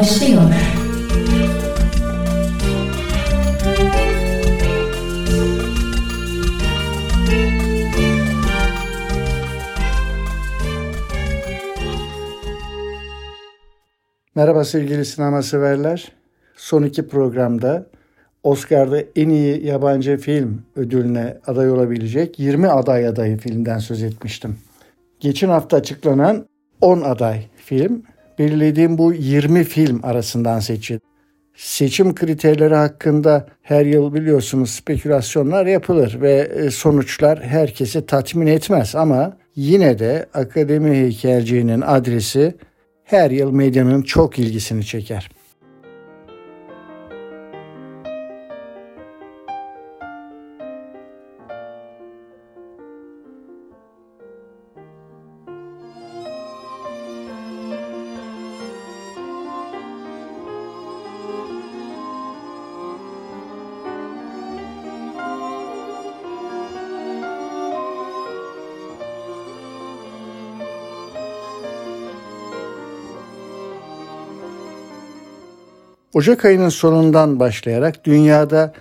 başlıyor. Merhaba sevgili sinema severler. Son iki programda Oscar'da en iyi yabancı film ödülüne aday olabilecek 20 aday adayı filmden söz etmiştim. Geçen hafta açıklanan 10 aday film belirlediğim bu 20 film arasından seçildi. Seçim kriterleri hakkında her yıl biliyorsunuz spekülasyonlar yapılır ve e, sonuçlar herkesi tatmin etmez ama yine de akademi heykelciğinin adresi her yıl medyanın çok ilgisini çeker. Ocak ayının sonundan başlayarak dünyada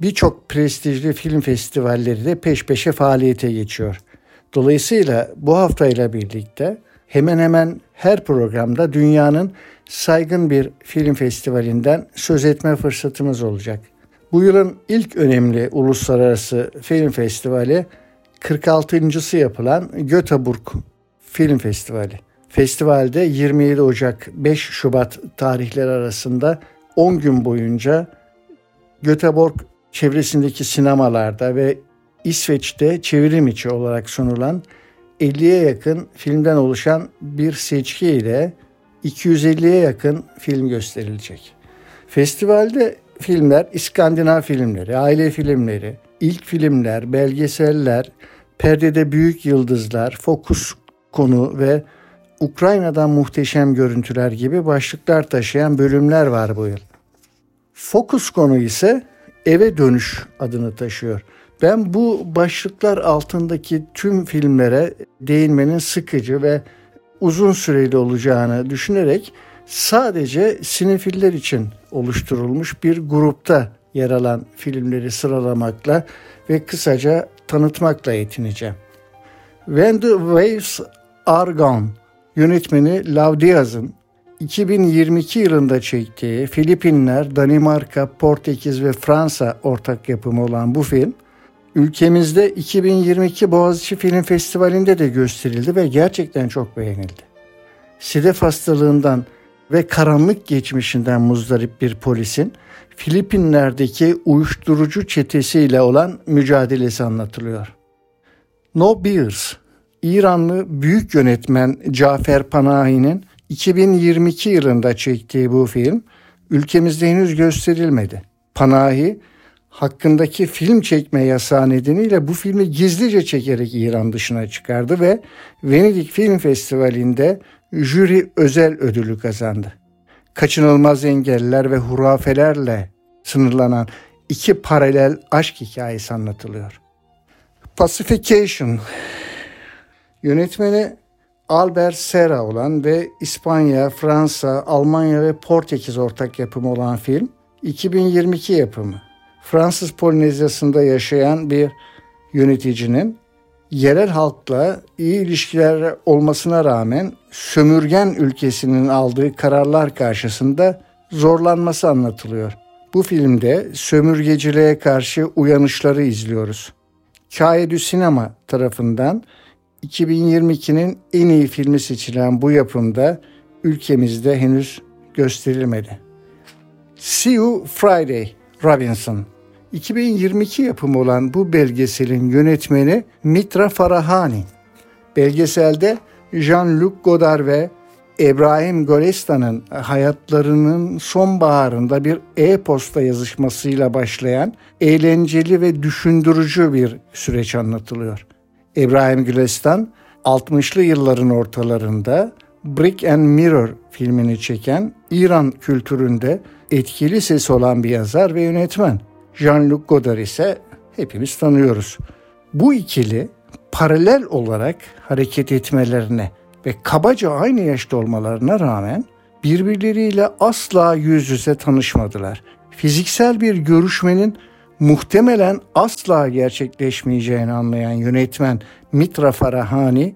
birçok prestijli film festivalleri de peş peşe faaliyete geçiyor. Dolayısıyla bu haftayla birlikte hemen hemen her programda dünyanın saygın bir film festivalinden söz etme fırsatımız olacak. Bu yılın ilk önemli uluslararası film festivali 46.sı yapılan Göteborg Film Festivali. Festivalde 27 Ocak 5 Şubat tarihleri arasında 10 gün boyunca Göteborg çevresindeki sinemalarda ve İsveç'te çevirim içi olarak sunulan 50'ye yakın filmden oluşan bir seçki ile 250'ye yakın film gösterilecek. Festivalde filmler İskandinav filmleri, aile filmleri, ilk filmler, belgeseller, perdede büyük yıldızlar, fokus konu ve Ukrayna'dan muhteşem görüntüler gibi başlıklar taşıyan bölümler var bu yıl. Fokus konu ise eve dönüş adını taşıyor. Ben bu başlıklar altındaki tüm filmlere değinmenin sıkıcı ve uzun süreli olacağını düşünerek sadece sinefiller için oluşturulmuş bir grupta yer alan filmleri sıralamakla ve kısaca tanıtmakla yetineceğim. When the Waves Are Gone yönetmeni Lav Diaz'ın 2022 yılında çektiği Filipinler, Danimarka, Portekiz ve Fransa ortak yapımı olan bu film ülkemizde 2022 Boğaziçi Film Festivali'nde de gösterildi ve gerçekten çok beğenildi. Sidef hastalığından ve karanlık geçmişinden muzdarip bir polisin Filipinler'deki uyuşturucu çetesiyle olan mücadelesi anlatılıyor. No Beers, İranlı büyük yönetmen Cafer Panahi'nin 2022 yılında çektiği bu film ülkemizde henüz gösterilmedi. Panahi hakkındaki film çekme yasağı nedeniyle bu filmi gizlice çekerek İran dışına çıkardı ve Venedik Film Festivali'nde jüri özel ödülü kazandı. Kaçınılmaz engeller ve hurafelerle sınırlanan iki paralel aşk hikayesi anlatılıyor. Pacification yönetmeni Albert Serra olan ve İspanya, Fransa, Almanya ve Portekiz ortak yapımı olan film 2022 yapımı. Fransız Polinezyası'nda yaşayan bir yöneticinin yerel halkla iyi ilişkiler olmasına rağmen sömürgen ülkesinin aldığı kararlar karşısında zorlanması anlatılıyor. Bu filmde sömürgeciliğe karşı uyanışları izliyoruz. Kaye Sinema tarafından 2022'nin en iyi filmi seçilen bu yapımda ülkemizde henüz gösterilmedi. See You Friday Robinson 2022 yapımı olan bu belgeselin yönetmeni Mitra Farahani. Belgeselde Jean-Luc Godard ve İbrahim Golesta'nın hayatlarının sonbaharında bir e-posta yazışmasıyla başlayan eğlenceli ve düşündürücü bir süreç anlatılıyor. İbrahim Gülistan 60'lı yılların ortalarında Brick and Mirror filmini çeken İran kültüründe etkili ses olan bir yazar ve yönetmen. Jean-Luc Godard ise hepimiz tanıyoruz. Bu ikili paralel olarak hareket etmelerine ve kabaca aynı yaşta olmalarına rağmen birbirleriyle asla yüz yüze tanışmadılar. Fiziksel bir görüşmenin muhtemelen asla gerçekleşmeyeceğini anlayan yönetmen Mitra Farahani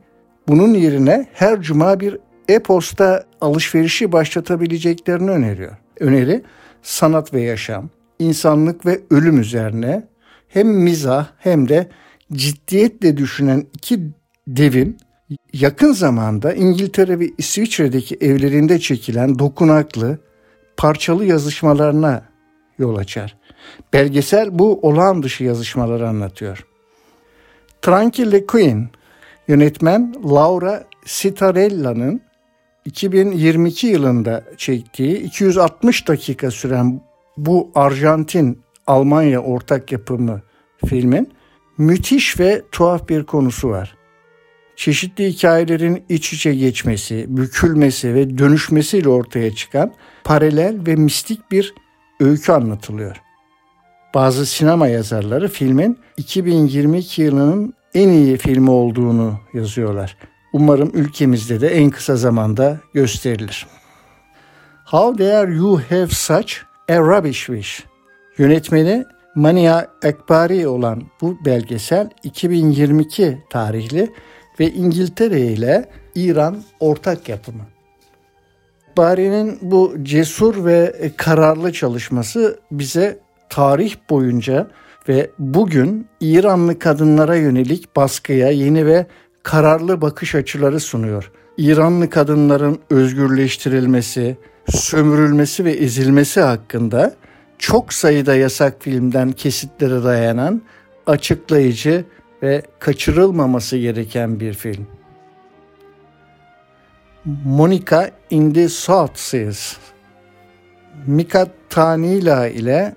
bunun yerine her cuma bir e-posta alışverişi başlatabileceklerini öneriyor. Öneri sanat ve yaşam, insanlık ve ölüm üzerine hem mizah hem de ciddiyetle düşünen iki devin yakın zamanda İngiltere ve İsviçre'deki evlerinde çekilen dokunaklı, parçalı yazışmalarına yol açar. Belgesel bu olağan dışı yazışmaları anlatıyor. Tranquille Queen, yönetmen Laura Citarella'nın 2022 yılında çektiği 260 dakika süren bu Arjantin Almanya ortak yapımı filmin müthiş ve tuhaf bir konusu var. Çeşitli hikayelerin iç içe geçmesi, bükülmesi ve dönüşmesiyle ortaya çıkan paralel ve mistik bir öykü anlatılıyor. Bazı sinema yazarları filmin 2022 yılının en iyi filmi olduğunu yazıyorlar. Umarım ülkemizde de en kısa zamanda gösterilir. How Dare You Have Such a Rubbish Wish? Yönetmeni Mania Ekbari olan bu belgesel 2022 tarihli ve İngiltere ile İran ortak yapımı. Ekbari'nin bu cesur ve kararlı çalışması bize tarih boyunca ve bugün İranlı kadınlara yönelik baskıya yeni ve kararlı bakış açıları sunuyor. İranlı kadınların özgürleştirilmesi, sömürülmesi ve ezilmesi hakkında çok sayıda yasak filmden kesitlere dayanan açıklayıcı ve kaçırılmaması gereken bir film. Monica in the South Seas Mika Tanila ile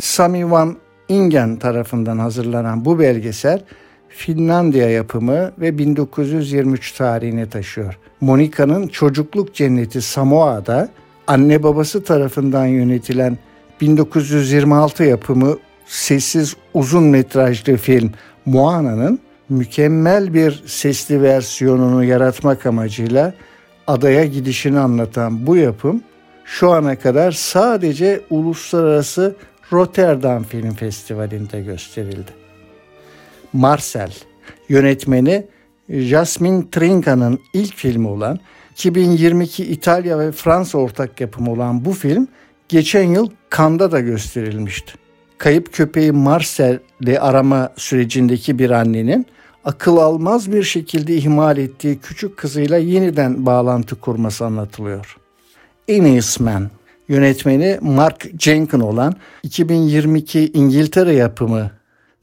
Sami Van Ingen tarafından hazırlanan bu belgesel Finlandiya yapımı ve 1923 tarihine taşıyor. Monica'nın çocukluk cenneti Samoa'da anne babası tarafından yönetilen 1926 yapımı sessiz uzun metrajlı film Moana'nın mükemmel bir sesli versiyonunu yaratmak amacıyla adaya gidişini anlatan bu yapım şu ana kadar sadece uluslararası Rotterdam Film Festivali'nde gösterildi. Marcel, yönetmeni Jasmine Trinca'nın ilk filmi olan 2022 İtalya ve Fransa ortak yapımı olan bu film geçen yıl Cannes'da da gösterilmişti. Kayıp köpeği Marcel'i arama sürecindeki bir annenin akıl almaz bir şekilde ihmal ettiği küçük kızıyla yeniden bağlantı kurması anlatılıyor. Aeneas Man yönetmeni Mark Jenkin olan 2022 İngiltere yapımı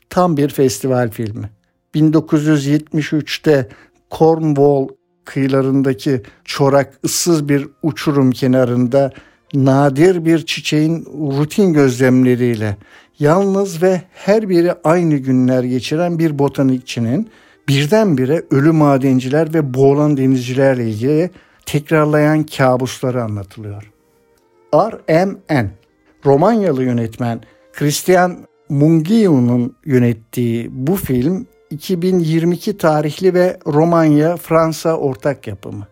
tam bir festival filmi. 1973'te Cornwall kıyılarındaki çorak ıssız bir uçurum kenarında nadir bir çiçeğin rutin gözlemleriyle yalnız ve her biri aynı günler geçiren bir botanikçinin birdenbire ölü madenciler ve boğulan denizcilerle ilgili tekrarlayan kabusları anlatılıyor. RMN, Romanyalı yönetmen Christian Mungiu'nun yönettiği bu film 2022 tarihli ve Romanya-Fransa ortak yapımı.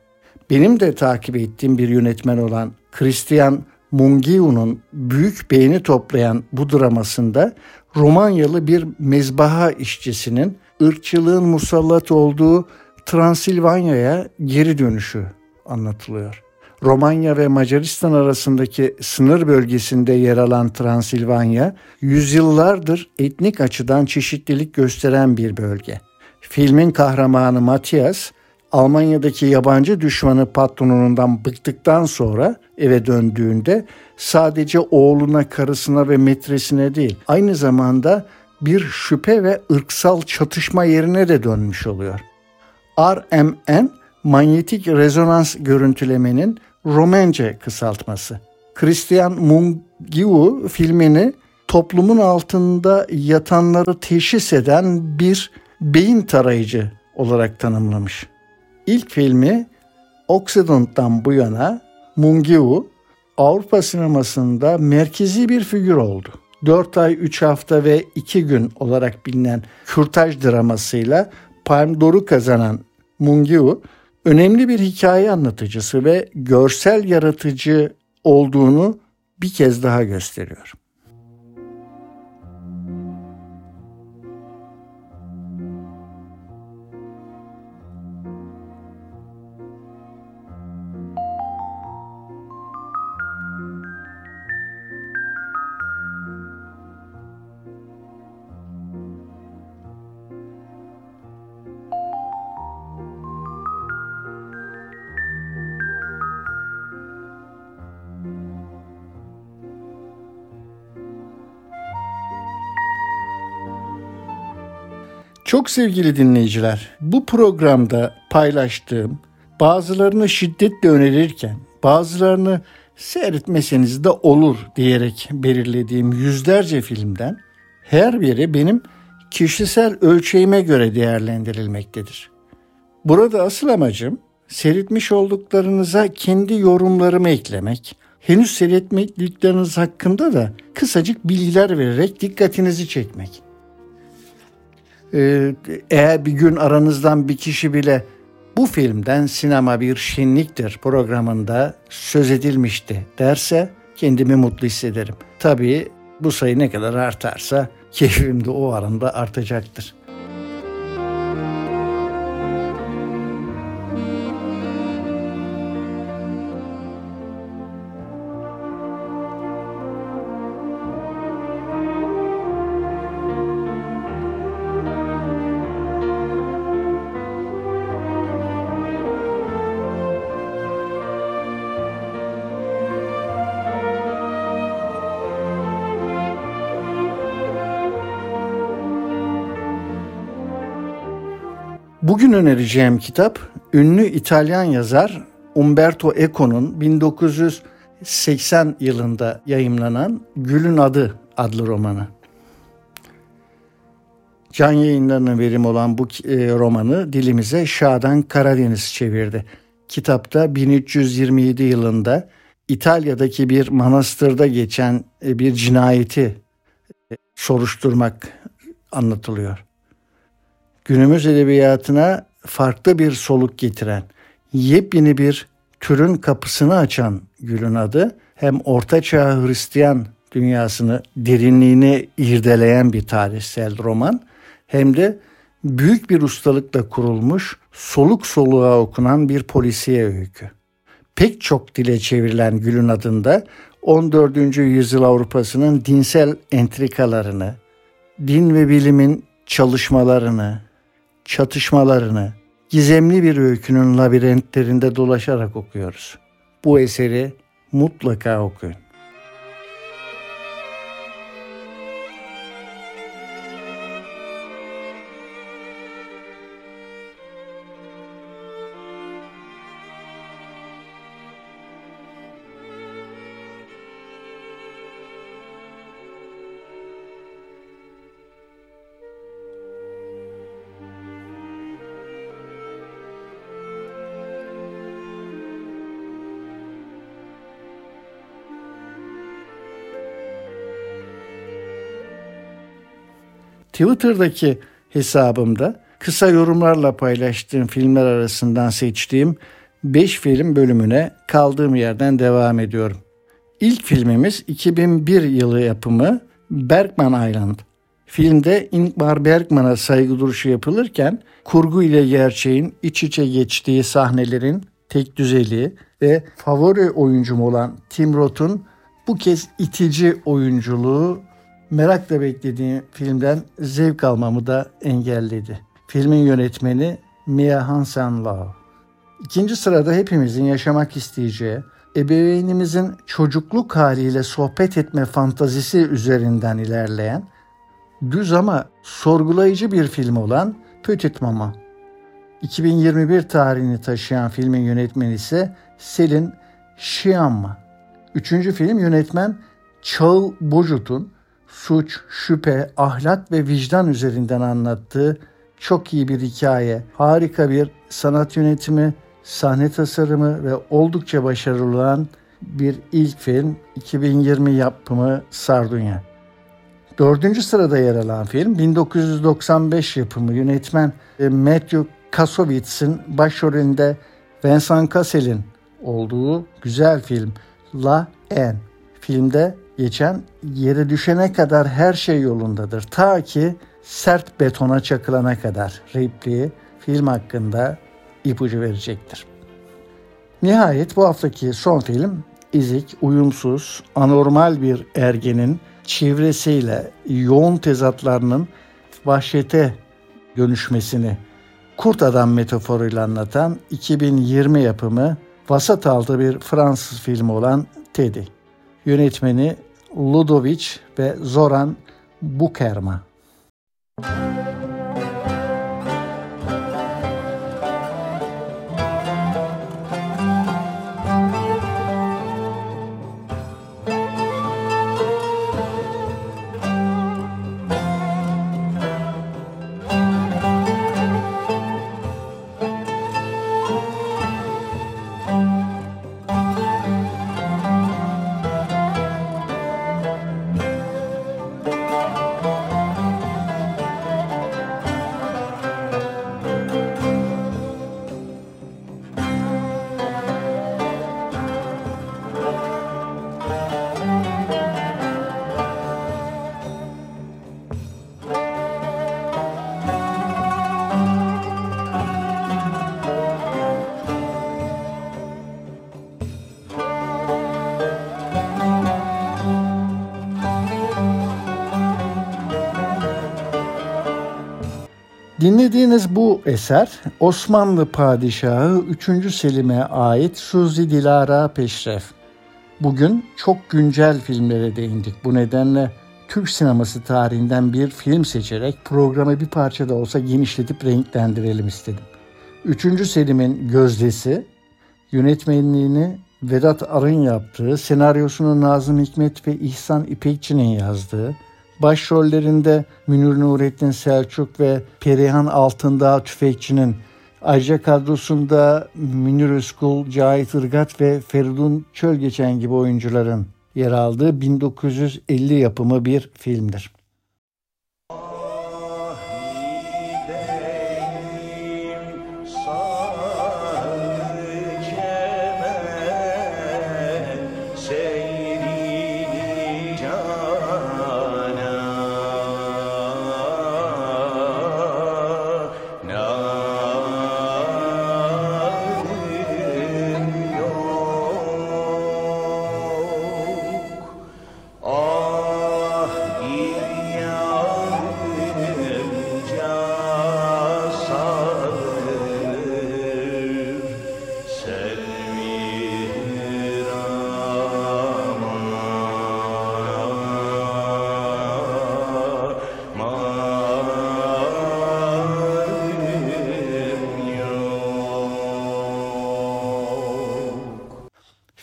Benim de takip ettiğim bir yönetmen olan Christian Mungiu'nun büyük beğeni toplayan bu dramasında Romanyalı bir mezbaha işçisinin ırkçılığın musallat olduğu Transilvanya'ya geri dönüşü anlatılıyor. Romanya ve Macaristan arasındaki sınır bölgesinde yer alan Transilvanya, yüzyıllardır etnik açıdan çeşitlilik gösteren bir bölge. Filmin kahramanı Matias, Almanya'daki yabancı düşmanı patronundan bıktıktan sonra eve döndüğünde sadece oğluna, karısına ve metresine değil, aynı zamanda bir şüphe ve ırksal çatışma yerine de dönmüş oluyor. RMN manyetik rezonans görüntülemenin Romence kısaltması. Christian Mungiu filmini toplumun altında yatanları teşhis eden bir beyin tarayıcı olarak tanımlamış. İlk filmi Occident'tan bu yana Mungiu Avrupa sinemasında merkezi bir figür oldu. 4 ay 3 hafta ve 2 gün olarak bilinen kürtaj dramasıyla Palme d'Or'u kazanan Mungiu önemli bir hikaye anlatıcısı ve görsel yaratıcı olduğunu bir kez daha gösteriyor. Çok sevgili dinleyiciler, bu programda paylaştığım bazılarını şiddetle önerirken bazılarını seyretmeseniz de olur diyerek belirlediğim yüzlerce filmden her biri benim kişisel ölçeğime göre değerlendirilmektedir. Burada asıl amacım seyretmiş olduklarınıza kendi yorumlarımı eklemek, henüz seyretmedikleriniz hakkında da kısacık bilgiler vererek dikkatinizi çekmek. Ee, eğer bir gün aranızdan bir kişi bile bu filmden sinema bir şenliktir programında söz edilmişti derse kendimi mutlu hissederim. Tabii bu sayı ne kadar artarsa keyfim de o aranda artacaktır. Bugün önereceğim kitap ünlü İtalyan yazar Umberto Eco'nun 1980 yılında yayımlanan Gül'ün Adı adlı romanı. Can yayınlarının verim olan bu e, romanı dilimize Şadan Karadeniz çevirdi. Kitapta 1327 yılında İtalya'daki bir manastırda geçen e, bir cinayeti e, soruşturmak anlatılıyor günümüz edebiyatına farklı bir soluk getiren, yepyeni bir türün kapısını açan Gül'ün adı hem Ortaçağ Hristiyan dünyasını derinliğine irdeleyen bir tarihsel roman hem de büyük bir ustalıkla kurulmuş, soluk soluğa okunan bir polisiye öykü. Pek çok dile çevrilen Gül'ün adında 14. yüzyıl Avrupa'sının dinsel entrikalarını, din ve bilimin çalışmalarını, çatışmalarını gizemli bir öykünün labirentlerinde dolaşarak okuyoruz. Bu eseri mutlaka okuyun. Twitter'daki hesabımda kısa yorumlarla paylaştığım filmler arasından seçtiğim 5 film bölümüne kaldığım yerden devam ediyorum. İlk filmimiz 2001 yılı yapımı Bergman Island. Filmde Ingmar Bergman'a saygı duruşu yapılırken kurgu ile gerçeğin iç içe geçtiği sahnelerin tek düzeliği ve favori oyuncum olan Tim Roth'un bu kez itici oyunculuğu merakla beklediğim filmden zevk almamı da engelledi. Filmin yönetmeni Mia Hansen-Lao. İkinci sırada hepimizin yaşamak isteyeceği, ebeveynimizin çocukluk haliyle sohbet etme fantazisi üzerinden ilerleyen, düz ama sorgulayıcı bir film olan Petit Mama. 2021 tarihini taşıyan filmin yönetmeni ise Selin Shyamma. Üçüncü film yönetmen Çağıl Bojut'un suç, şüphe, ahlak ve vicdan üzerinden anlattığı çok iyi bir hikaye, harika bir sanat yönetimi, sahne tasarımı ve oldukça başarılı olan bir ilk film 2020 yapımı Sardunya. Dördüncü sırada yer alan film 1995 yapımı yönetmen e, Matthew Kasowitz'in başrolünde Vincent Cassel'in olduğu güzel film La En. Filmde geçen yere düşene kadar her şey yolundadır. Ta ki sert betona çakılana kadar repliği film hakkında ipucu verecektir. Nihayet bu haftaki son film izik, uyumsuz, anormal bir ergenin çevresiyle yoğun tezatlarının vahşete dönüşmesini kurt adam metaforuyla anlatan 2020 yapımı vasat altı bir Fransız filmi olan Teddy. Yönetmeni Ludovic ve Zoran Bukerma. Müzik Dinlediğiniz bu eser Osmanlı Padişahı 3. Selim'e ait Suzi Dilara Peşref. Bugün çok güncel filmlere değindik. Bu nedenle Türk sineması tarihinden bir film seçerek programı bir parça da olsa genişletip renklendirelim istedim. 3. Selim'in Gözdesi, yönetmenliğini Vedat Arın yaptığı, senaryosunu Nazım Hikmet ve İhsan İpekçi'nin yazdığı, Başrollerinde Münir Nurettin Selçuk ve Perihan Altındağ Tüfekçi'nin Ayrıca kadrosunda Münir Özkul, Cahit Irgat ve Feridun Çölgeçen gibi oyuncuların yer aldığı 1950 yapımı bir filmdir.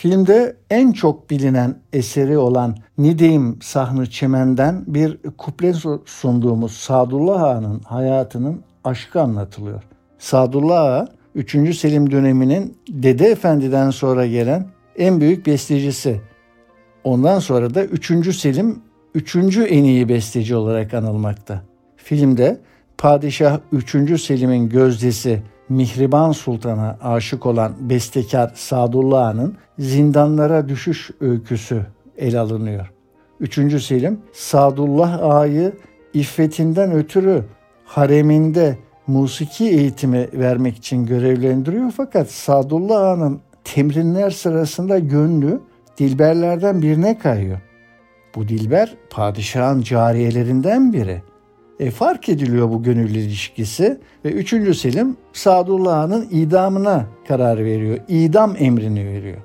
Filmde en çok bilinen eseri olan Nideyim Sahnı Çimen'den bir kuple sunduğumuz Sadullah Ağa'nın hayatının aşkı anlatılıyor. Sadullah Ağa 3. Selim döneminin Dede Efendi'den sonra gelen en büyük bestecisi. Ondan sonra da 3. Selim 3. en iyi besteci olarak anılmakta. Filmde Padişah 3. Selim'in gözdesi Mihriban Sultan'a aşık olan bestekar Sadullah'ın zindanlara düşüş öyküsü ele alınıyor. Üçüncü Selim, Sadullah Ağa'yı iffetinden ötürü hareminde musiki eğitimi vermek için görevlendiriyor fakat Sadullah Ağa'nın temrinler sırasında gönlü Dilberlerden birine kayıyor. Bu Dilber padişahın cariyelerinden biri. E, fark ediliyor bu gönüllü ilişkisi ve 3. Selim Sadullah'ın idamına karar veriyor. İdam emrini veriyor.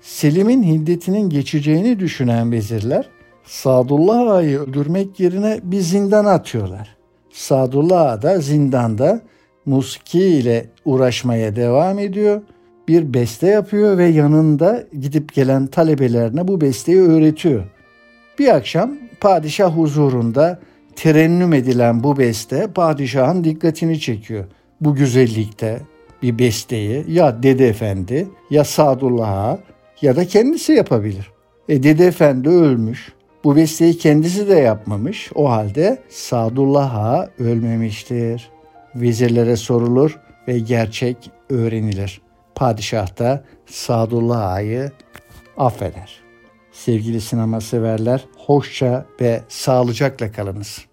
Selim'in hiddetinin geçeceğini düşünen vezirler Sadullah Ağa'yı öldürmek yerine bir zindan atıyorlar. Sadullah Ağa da zindanda musiki ile uğraşmaya devam ediyor. Bir beste yapıyor ve yanında gidip gelen talebelerine bu besteyi öğretiyor. Bir akşam padişah huzurunda terennüm edilen bu beste padişahın dikkatini çekiyor. Bu güzellikte bir besteyi ya Dede Efendi ya Sadullah'a ya da kendisi yapabilir. E Dede Efendi ölmüş. Bu besteyi kendisi de yapmamış. O halde Sadullah ölmemiştir. Vezirlere sorulur ve gerçek öğrenilir. padişah da Sadullah Ağa'yı affeder. Sevgili sinema severler, hoşça ve sağlıcakla kalınız.